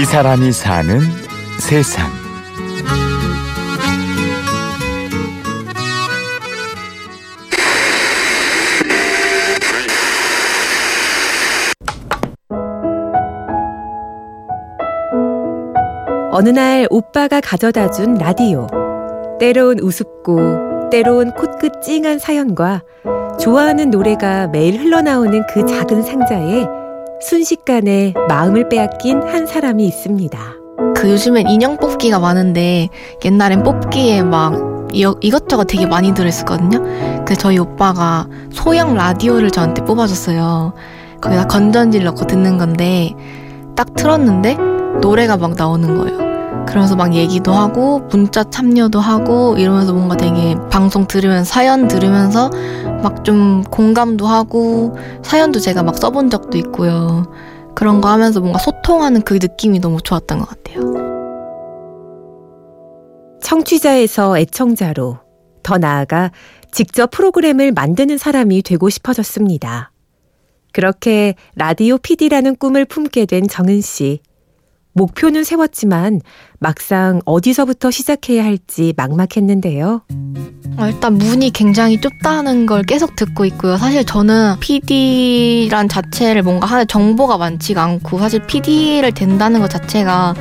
이 사람이 사는 세상. 어느 날 오빠가 가져다 준 라디오. 때론 우습고, 때론 코끝 찡한 사연과 좋아하는 노래가 매일 흘러나오는 그 작은 상자에 순식간에 마음을 빼앗긴 한 사람이 있습니다. 그 요즘엔 인형 뽑기가 많은데 옛날엔 뽑기에 막 이것저것 되게 많이 들어있었거든요. 그 저희 오빠가 소형 라디오를 저한테 뽑아줬어요. 거기다 건전지를 넣고 듣는 건데 딱 틀었는데 노래가 막 나오는 거예요. 그러면서 막 얘기도 하고 문자 참여도 하고 이러면서 뭔가 되게 방송 들으면서 사연 들으면서 막 좀 공감도 하고 사연도 제가 막 써본 적도 있고요. 그런 거 하면서 뭔가 소통하는 그 느낌이 너무 좋았던 것 같아요. 청취자에서 애청자로 더 나아가 직접 프로그램을 만드는 사람이 되고 싶어졌습니다. 그렇게 라디오 PD라는 꿈을 품게 된 정은 씨. 목표는 세웠지만 막상 어디서부터 시작해야 할지 막막했는데요. 어, 일단 문이 굉장히 좁다는 걸 계속 듣고 있고요. 사실 저는 PD란 자체를 뭔가 하는 정보가 많지가 않고 사실 PD를 된다는 것 자체가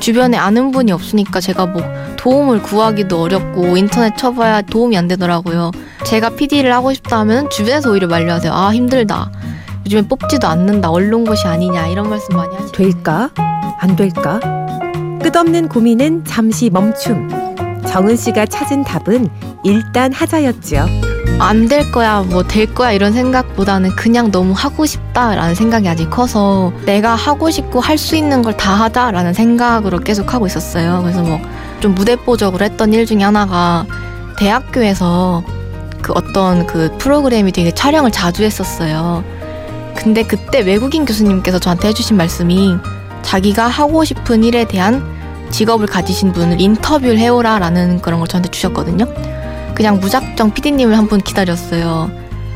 주변에 아는 분이 없으니까 제가 뭐 도움을 구하기도 어렵고 인터넷 쳐봐야 도움이 안 되더라고요. 제가 PD를 하고 싶다 하면 주변에서 오히려 말려하세요. 아 힘들다. 요즘엔 뽑지도 않는다. 언론고시 아니냐 이런 말씀 많이 하시죠. 될까? 안 될까? 끝없는 고민은 잠시 멈춤. 정은 씨가 찾은 답은 일단 하자였죠. 안될 거야, 뭐 될 거야 이런 생각보다는 그냥 너무 하고 싶다라는 생각이 아직 커서 내가 하고 싶고 할 수 있는 걸 다 하자라는 생각으로 계속 하고 있었어요. 그래서 뭐 좀 무대뽀적으로 했던 일 중에 하나가 대학교에서 그 어떤 그 프로그램이 되게 촬영을 자주 했었어요. 근데 그때 외국인 교수님께서 저한테 해주신 말씀이 자기가 하고 싶은 일에 대한 직업을 가지신 분을 인터뷰를 해오라 라는 그런 걸 저한테 주셨거든요. 그냥 무작정 PD님을 한 분 기다렸어요.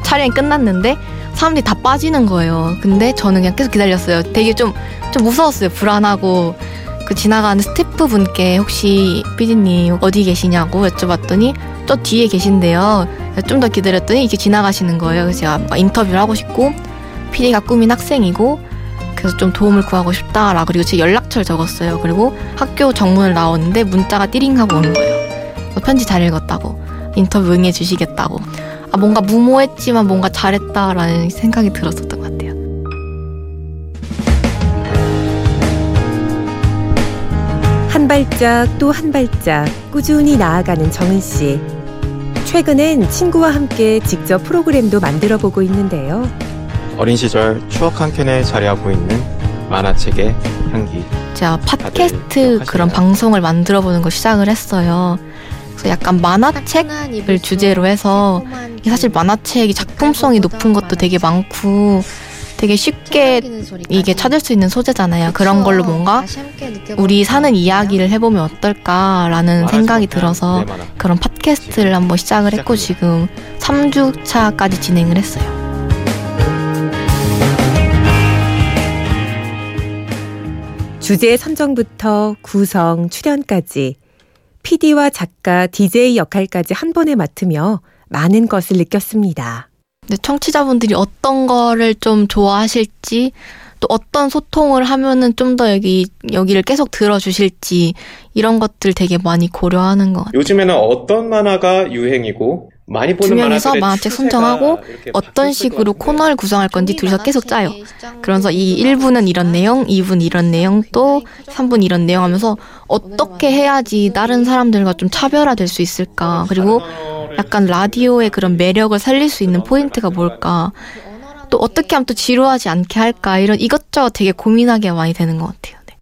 촬영이 끝났는데 사람들이 다 빠지는 거예요. 근데 저는 그냥 계속 기다렸어요. 되게 좀, 좀 무서웠어요. 불안하고. 그 지나가는 스태프 분께 혹시 PD님 어디 계시냐고 여쭤봤더니 저 뒤에 계신데요. 좀 더 기다렸더니 이렇게 지나가시는 거예요. 그래서 제가 인터뷰를 하고 싶고 PD가 꾸민 학생이고 그래서 좀 도움을 구하고 싶다라 그리고 제 연락처를 적었어요. 그리고 학교 정문을 나오는데 문자가 띠링하고 오는 거예요. 편지 잘 읽었다고 인터뷰 응해 주시겠다고. 아 뭔가 무모했지만 뭔가 잘했다라는 생각이 들었었던 것 같아요. 한 발짝 또 한 발짝 꾸준히 나아가는 정은 씨. 최근엔 친구와 함께 직접 프로그램도 만들어 보고 있는데요. 어린 시절 추억 한 켠에 자리하고 있는 만화책의 향기. 제가 팟캐스트 그런 방송을 만들어 보는 거 시작을 했어요. 그래서 약간 만화책을 주제로 해서 사실 만화책이 작품성이 높은 것도 되게 많고 되게 쉽게 이게 찾을 수 있는 소재잖아요. 그런 걸로 뭔가 우리 사는 이야기를 해보면 어떨까라는 생각이 들어서 그런 팟캐스트를 한번 시작을 했고 지금 3주차까지 진행을 했어요. 주제 선정부터 구성, 출연까지 PD와 작가, DJ 역할까지 한 번에 맡으며 많은 것을 느꼈습니다. 네, 청취자분들이 어떤 거를 좀 좋아하실지 또 어떤 소통을 하면은 좀 더 여기 여기를 계속 들어주실지 이런 것들 되게 많이 고려하는 것 같아요. 요즘에는 어떤 만화가 유행이고 많이 보는 두 명이서 만화책 선정하고 어떤 식으로 코너를 구성할 건지 둘이서 계속 짜요. 그러면서 이 1부는 이런 내용, 2부는 이런 내용, 또 3부는 이런 내용 하면서 어떻게 해야지 다른 사람들과 좀 차별화될 수 있을까. 그리고 약간 라디오의 그런 매력을 살릴 수 있는 포인트가 뭘까. 또 어떻게 하면 또 지루하지 않게 할까. 이런 이것저것 되게 고민하게 많이 되는 것 같아요. 네.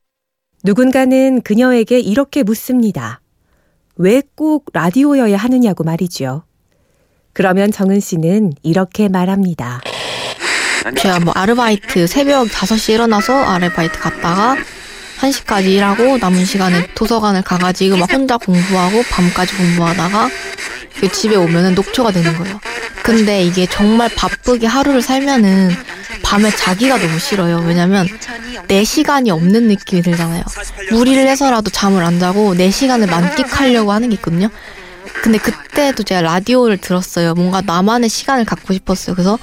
누군가는 그녀에게 이렇게 묻습니다. 왜 꼭 라디오여야 하느냐고 말이죠. 그러면 정은 씨는 이렇게 말합니다. 제가 뭐 아르바이트 새벽 5시에 일어나서 아르바이트 갔다가 1시까지 일하고 남은 시간에 도서관을 가가지고 막 혼자 공부하고 밤까지 공부하다가 그 집에 오면은 녹초가 되는 거예요. 근데 이게 정말 바쁘게 하루를 살면은 밤에 자기가 너무 싫어요. 왜냐면 내 시간이 없는 느낌이 들잖아요. 무리를 해서라도 잠을 안 자고 내 시간을 만끽하려고 하는 게 있거든요. 근데 그 때도 제가 라디오를 들었어요. 뭔가 나만의 시간을 갖고 싶었어요. 그래서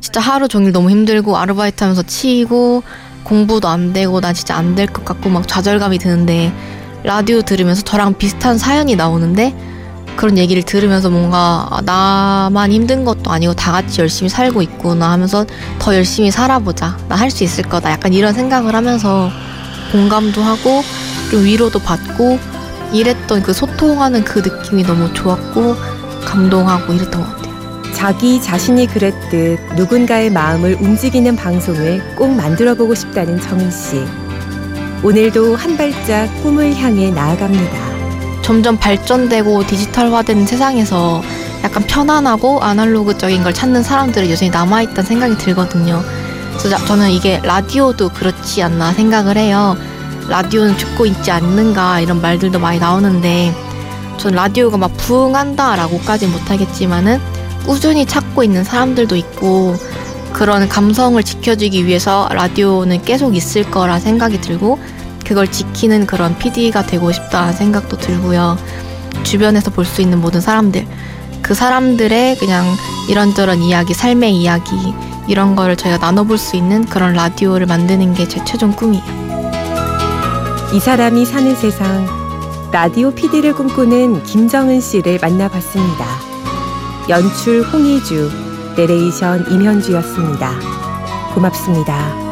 진짜 하루 종일 너무 힘들고 아르바이트 하면서 치이고 공부도 안 되고 난 진짜 안 될 것 같고 막 좌절감이 드는데 라디오 들으면서 저랑 비슷한 사연이 나오는데 그런 얘기를 들으면서 뭔가 나만 힘든 것도 아니고 다 같이 열심히 살고 있구나 하면서 더 열심히 살아보자. 나 할 수 있을 거다. 약간 이런 생각을 하면서 공감도 하고 좀 위로도 받고 이랬던 그 소통하는 그 느낌이 너무 좋았고 감동하고 이랬던 것 같아요. 자기 자신이 그랬듯 누군가의 마음을 움직이는 방송을 꼭 만들어 보고 싶다는 정은 씨. 오늘도 한 발짝 꿈을 향해 나아갑니다. 점점 발전되고 디지털화된 세상에서 약간 편안하고 아날로그적인 걸 찾는 사람들이 여전히 남아있다는 생각이 들거든요. 그래서 저는 이게 라디오도 그렇지 않나 생각을 해요. 라디오는 죽고 있지 않는가 이런 말들도 많이 나오는데 전 라디오가 막 부흥한다 라고까지는 못하겠지만은 꾸준히 찾고 있는 사람들도 있고 그런 감성을 지켜주기 위해서 라디오는 계속 있을 거라 생각이 들고 그걸 지키는 그런 PD가 되고 싶다는 생각도 들고요. 주변에서 볼 수 있는 모든 사람들 그 사람들의 그냥 이런저런 이야기, 삶의 이야기 이런 거를 저희가 나눠볼 수 있는 그런 라디오를 만드는 게 제 최종 꿈이에요. 이 사람이 사는 세상 라디오 PD를 꿈꾸는 김정은 씨를 만나봤습니다. 연출 홍희주, 내레이션 임현주였습니다. 고맙습니다.